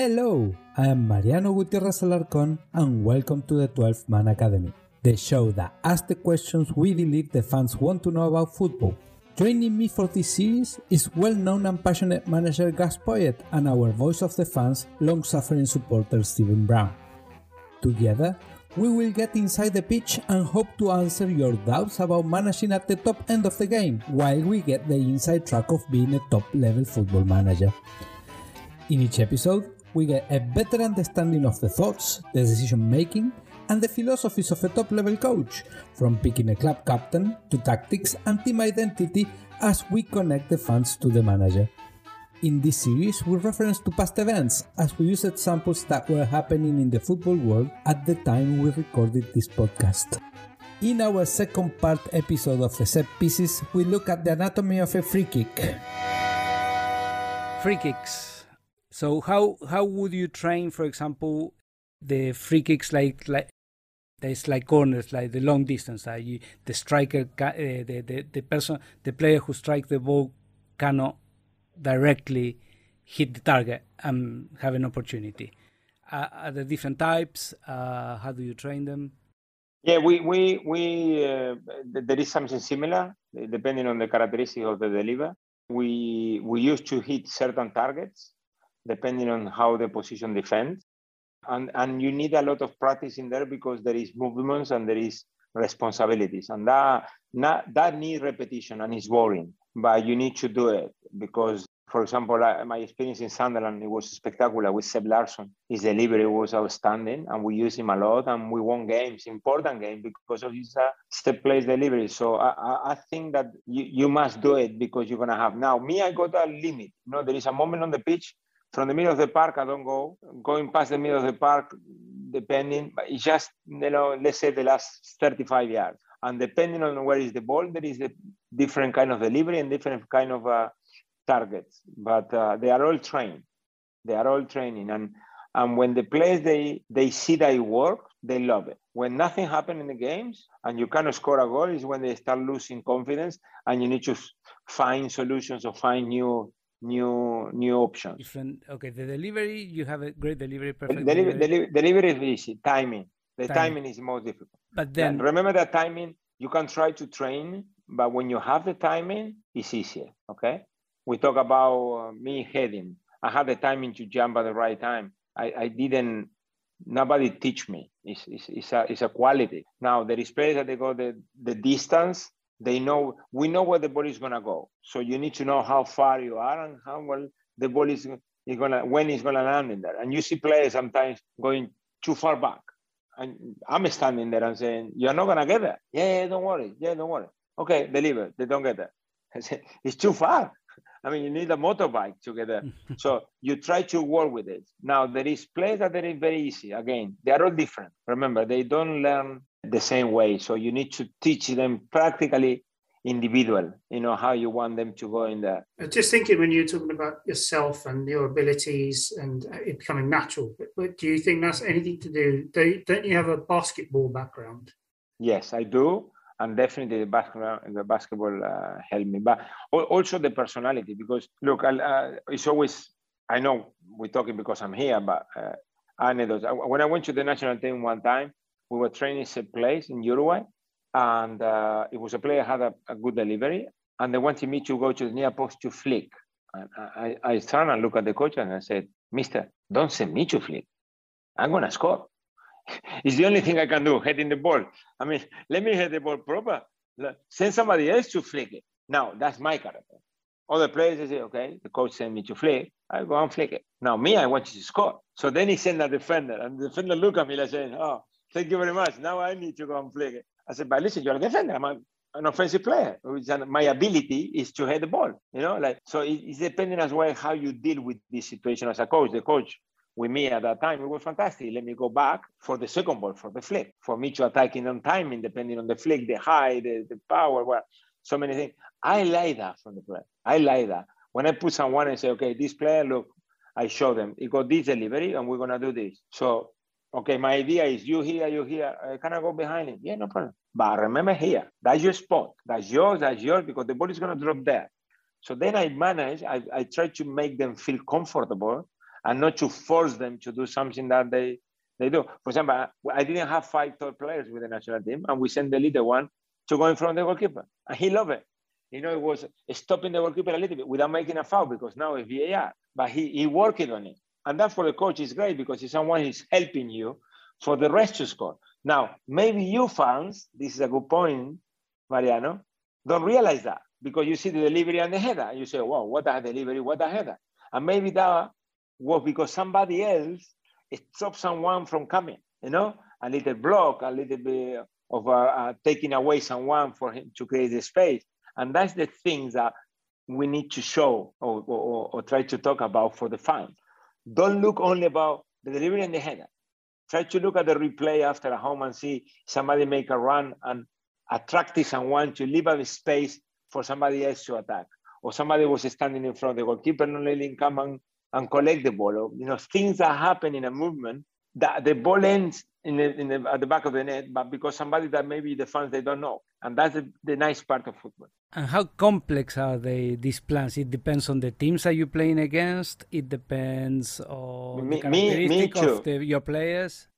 Hello, I am Mariano Gutierrez Alarcón and welcome to the 12th Man Academy, the show that asks the questions we believe the fans want to know about football. Joining me for this series is well-known and passionate manager Gus Poyet and our voice of the fans, long-suffering supporter Stephen Brown. Together, we will get inside the pitch and hope to answer your doubts about managing at the top end of the game, while we get the inside track of being a top level football manager. In each episode, we get a better understanding of the thoughts, the decision making, and the philosophies of a top level coach, from picking a club captain to tactics and team identity as we connect the fans to the manager. In this series, we reference to past events as we use examples that were happening in the football world at the time we recorded this podcast. In our second part episode of the set pieces, we look at the anatomy of a free kick. Free kicks. So how how would you train, for example, the free kicks like like there's like corners, like the long distance. Like you, the striker, uh, the, the the person, the player who strikes the ball cannot directly hit the target and have an opportunity. Uh, are the different types? Uh, how do you train them? Yeah, we we we uh, there is something similar depending on the characteristics of the deliver. We we used to hit certain targets depending on how the position defends, and and you need a lot of practice in there because there is movements and there is responsibilities, and that that, that need repetition and it's boring, but you need to do it because for example, my experience in Sunderland, it was spectacular with Seb Larsson. His delivery was outstanding, and we used him a lot, and we won games, important games, because of his uh, step place delivery. So I, I think that you, you must do it because you're gonna have. Now, me, I got a limit. You know, there is a moment on the pitch from the middle of the park. I don't go going past the middle of the park, depending. But it's just you know, let's say the last 35 yards, and depending on where is the ball, there is a different kind of delivery and different kind of. Uh, targets, but uh, they are all trained. They are all training, and and when the players they they see that it work, they love it. When nothing happens in the games and you cannot score a goal, is when they start losing confidence, and you need to find solutions or find new new new options. Different. Okay, the delivery you have a great delivery, perfect delivery. Delivery, delivery is easy. Timing. The timing. timing is more difficult. But then and remember that timing. You can try to train, but when you have the timing, it's easier. Okay we talk about uh, me heading. I had the timing to jump at the right time. I, I didn't, nobody teach me. It's, it's, it's, a, it's a quality. Now, there is players that they go the, the distance, they know, we know where the ball is going to go. So you need to know how far you are and how well the ball is, is going to, when it's going to land in there. And you see players sometimes going too far back. And I'm standing there and saying, you're not going to get there. Yeah, yeah, don't worry. Yeah, don't worry. Okay, deliver. They don't get there. it's too far. I mean, you need a motorbike to get there. so you try to work with it. Now, there is plays that are very easy. Again, they are all different. Remember, they don't learn the same way. So you need to teach them practically individual, you know, how you want them to go in there. Just thinking when you're talking about yourself and your abilities and it becoming natural, but do you think that's anything to do? Don't you have a basketball background? Yes, I do and definitely the basketball, the basketball uh, helped me. But also the personality, because look, uh, it's always. I know we're talking because I'm here, but uh, anecdotes. When I went to the national team one time, we were training a place in Uruguay, and uh, it was a player had a, a, good delivery, and they wanted me to go to the near post to flick. And I, I, and looked at the coach and I said, "Mister, don't send me to flick. I'm gonna score." it's the only thing I can do, heading the ball. I mean, let me head the ball proper. Send somebody else to flick it. Now, that's my character. Other players they say, okay, the coach sent me to flick. I go and flick it. Now, me, I want you to score. So then he sent a defender, and the defender looked at me like saying, oh, thank you very much. Now I need to go and flick it. I said, but listen, you're a defender. I'm an offensive player. My ability is to head the ball. You know, like so. It's depending as well how you deal with this situation as a coach. The coach with me at that time, it was fantastic. Let me go back for the second ball, for the flick, for me to attack in on timing, depending on the flick, the height, the, the power, well, so many things. I like that from the player. I like that. When I put someone and say, okay, this player, look, I show them, you got this delivery and we're going to do this. So, okay, my idea is you here, you here. Uh, can I go behind him? Yeah, no problem. But remember here, that's your spot. That's yours, that's yours, because the ball is going to drop there. So then I manage, I, I try to make them feel comfortable and not to force them to do something that they they do. For example, I didn't have five top players with the national team, and we sent the leader one to go in front of the goalkeeper, and he loved it. You know, it was stopping the goalkeeper a little bit without making a foul because now it's VAR, but he, he worked on it. And that for the coach is great because it's someone who's helping you for the rest to score. Now, maybe you fans, this is a good point, Mariano, don't realize that because you see the delivery and the header. And you say, wow, what a delivery, what a header. And maybe that was because somebody else stopped someone from coming, you know, a little block, a little bit of uh, uh, taking away someone for him to create the space. And that's the things that we need to show or, or, or try to talk about for the fans. Don't look only about the delivery and the header. Try to look at the replay after a home and see somebody make a run and attract someone to leave a space for somebody else to attack. Or somebody was standing in front of the goalkeeper, not letting come and, and collect the ball. Or, you know, things that happen in a movement that the ball ends in the, in the, at the back of the net, but because somebody that maybe the fans they don't know, and that's the, the nice part of football. And how complex are they these plans? It depends on the teams that you're playing against. It depends on me, the characteristic me, me of the, your players.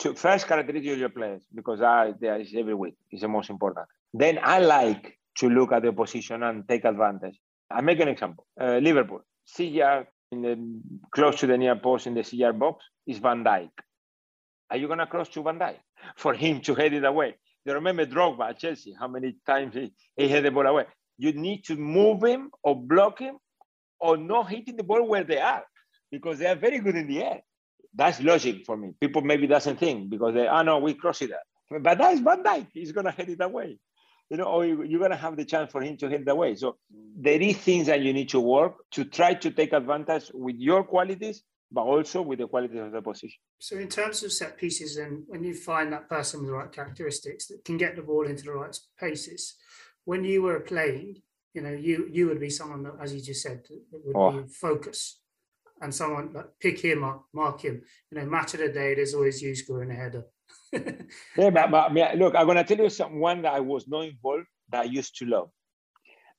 To, first characteristic of your players because I there is every week is the most important. Then I like to look at the position and take advantage. I make an example. Uh, Liverpool, CR in the close to the near post in the CR box is Van Dijk. Are you gonna cross to Van Dijk for him to head it away? You remember Drogba at Chelsea, how many times he, he had the ball away. You need to move him or block him or not hitting the ball where they are because they are very good in the air. That's logic for me. People maybe doesn't think because they, oh no, we cross it. But that's Van Dijk. He's gonna head it away you know, or you're going to have the chance for him to hit the way. So there is things that you need to work to try to take advantage with your qualities, but also with the quality of the position. So in terms of set pieces, and when you find that person with the right characteristics that can get the ball into the right places, when you were playing, you know, you you would be someone that, as you just said, that would oh. be focus and someone like pick him up, mark him. You know, match of the day, there's always you scoring a header yeah, but, but look, I'm going to tell you some, one that I was not involved that I used to love.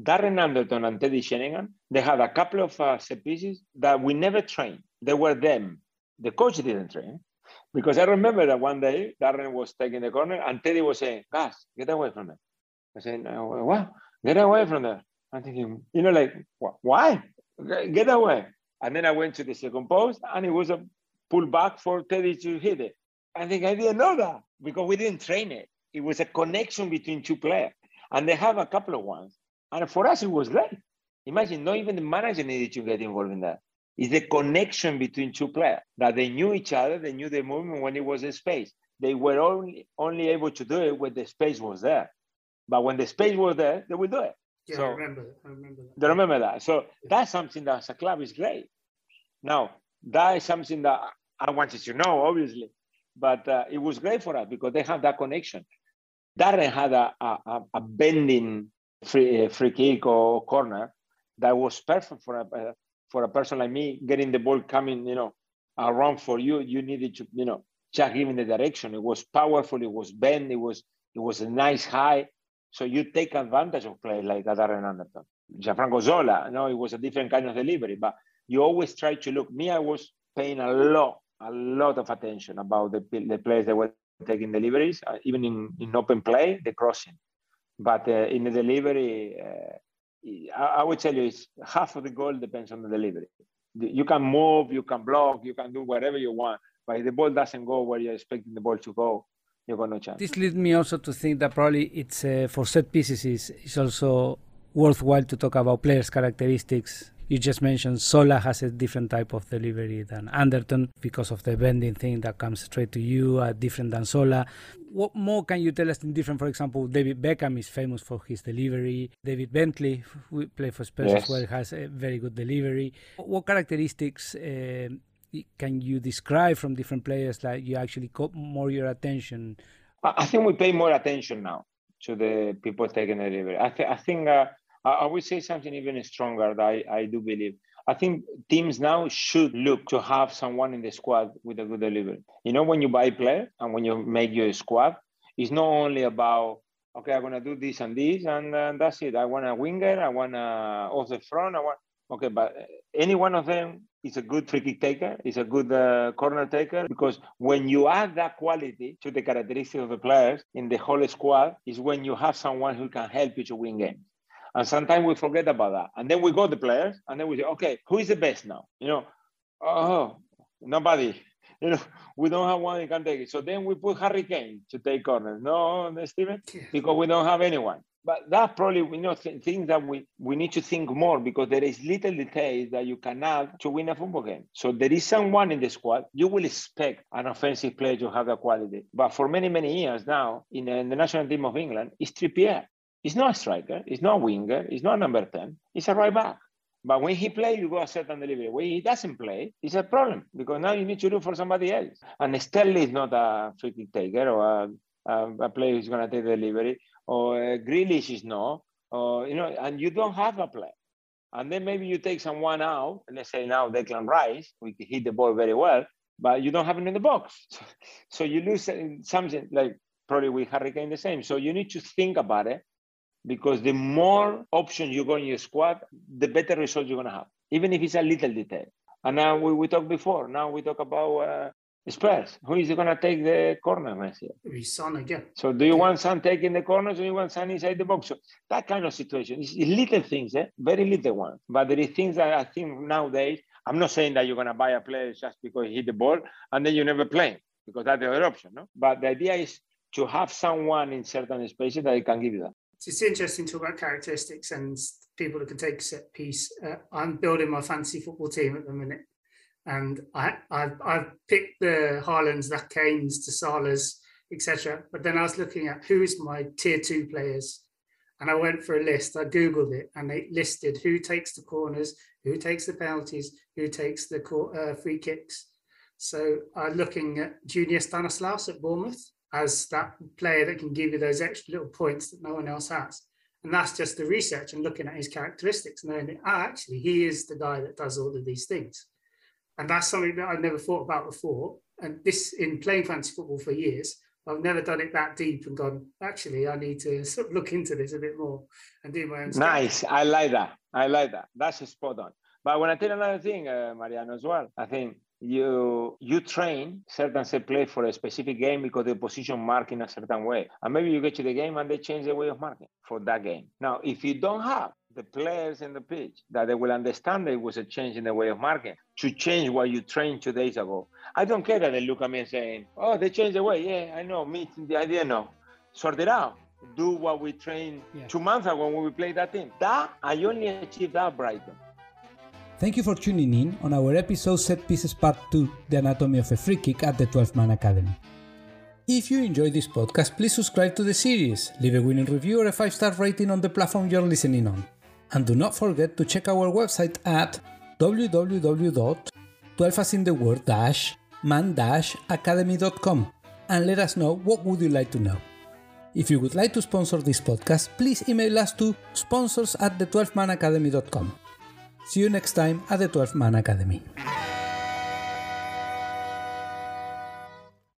Darren Anderton and Teddy Sheringham, they had a couple of uh, set pieces that we never trained. They were them. The coach didn't train. Because I remember that one day Darren was taking the corner and Teddy was saying, Gus, get away from there. I said, no, what? Get away from there. I'm thinking, you know, like, why? Get away. And then I went to the second post and it was a pull back for Teddy to hit it. I think I didn't know that because we didn't train it. It was a connection between two players. And they have a couple of ones. And for us, it was great. Imagine, not even the manager needed to get involved in that. It's the connection between two players that they knew each other, they knew the movement when it was in space. They were only, only able to do it when the space was there. But when the space was there, they would do it. Yeah, so, I remember. I remember that. They remember that. So yeah. that's something that as a club is great. Now, that is something that I wanted to know, obviously. But uh, it was great for us because they have that connection. Darren had a, a, a bending free, uh, free kick or corner that was perfect for a, uh, for a person like me getting the ball coming, you know, around for you. You needed to, you know, just give the direction. It was powerful. It was bend. It was it was a nice high. So you take advantage of play like Darren Anderton. Gianfranco Zola, you know, it was a different kind of delivery, but you always try to look. Me, I was paying a lot a lot of attention about the, the players that were taking deliveries, uh, even in, in open play, the crossing. But uh, in the delivery, uh, I, would tell you, it's half of the goal depends on the delivery. You can move, you can block, you can do whatever you want. But if the ball doesn't go where you're expecting the ball to go, you've got no chance. This leads me also to think that probably it's uh, for set pieces is, is also worthwhile to talk about players' characteristics you just mentioned Zola has a different type of delivery than Anderton because of the bending thing that comes straight to you, uh, different than Zola. What more can you tell us in different? For example, David Beckham is famous for his delivery. David Bentley, who played for Spurs yes. as well, has a very good delivery. What characteristics uh, can you describe from different players that you actually caught more your attention? I think we pay more attention now to the people taking the delivery. I, th- I think. Uh, I would say something even stronger that I, I do believe. I think teams now should look to have someone in the squad with a good delivery. You know, when you buy a player and when you make your squad, it's not only about okay, I'm gonna do this and this, and uh, that's it. I want a winger, I want a off the front, I want okay, but any one of them is a good free kick taker, is a good uh, corner taker, because when you add that quality to the characteristics of the players in the whole squad, is when you have someone who can help you to win games. And sometimes we forget about that. And then we got the players, and then we say, okay, who is the best now? You know, oh, nobody. You know, we don't have one who can take it. So then we put Harry Kane to take corners. No, Steven, because we don't have anyone. But that probably, you know, th- things that we, we need to think more because there is little details that you can add to win a football game. So there is someone in the squad. You will expect an offensive player to have that quality. But for many, many years now, in, in the national team of England, it's Trippier. He's not a striker. He's not a winger. He's not a number 10. He's a right back. But when he plays, you go a certain delivery. When he doesn't play, it's a problem because now you need to look for somebody else. And Sterling is not a free kick taker or a, a, a player who's going to take the delivery, or uh, Grealish is not, or you know, and you don't have a play. And then maybe you take someone out. Let's say now Declan Rice, we hit the ball very well, but you don't have him in the box. so you lose something like probably with Harry Kane the same. So you need to think about it because the more options you got in your squad, the better results you're going to have, even if it's a little detail. And now we, we talked before. Now we talk about uh, Spurs. Who is going to take the corner? Maybe Son again. So do you want Son taking the corners or you want Son inside the box? So that kind of situation. It's, it's little things, eh? very little ones. But there is things that I think nowadays, I'm not saying that you're going to buy a player just because he hit the ball and then you never play because that's the other option. No? But the idea is to have someone in certain spaces that can give you that it's interesting to talk about characteristics and people that can take set piece. Uh, I'm building my fantasy football team at the minute, and I, I've, I've picked the Haalands, the Kanes, the Salahs, etc. But then I was looking at who's my tier two players, and I went for a list. I googled it, and they listed who takes the corners, who takes the penalties, who takes the uh, free kicks. So I'm looking at Junior Stanislas at Bournemouth as that player that can give you those extra little points that no one else has. And that's just the research and looking at his characteristics, knowing that oh, actually he is the guy that does all of these things. And that's something that I've never thought about before. And this in playing fantasy football for years, I've never done it that deep and gone, actually, I need to sort of look into this a bit more and do my own Nice. I like that. I like that. That's spot on. But when I tell another thing, uh, Mariano, as well, I think you you train certain set play for a specific game because the position mark in a certain way. And maybe you get to the game and they change the way of marking for that game. Now, if you don't have the players in the pitch that they will understand there was a change in the way of marking to change what you trained two days ago. I don't care that they look at me and saying, Oh, they changed the way. Yeah, I know. Me, the idea no. Sort it out. Do what we trained yeah. two months ago when we played that team. That I only achieved that Brighton. Thank you for tuning in on our episode Set Pieces Part 2 The Anatomy of a Free Kick at the 12 Man Academy. If you enjoyed this podcast, please subscribe to the series, leave a winning review or a 5 star rating on the platform you're listening on. And do not forget to check our website at www.12asintheword-man-academy.com and let us know what would you like to know. If you would like to sponsor this podcast, please email us to sponsors at the 12manacademy.com. See you next time at the 12 Man Academy.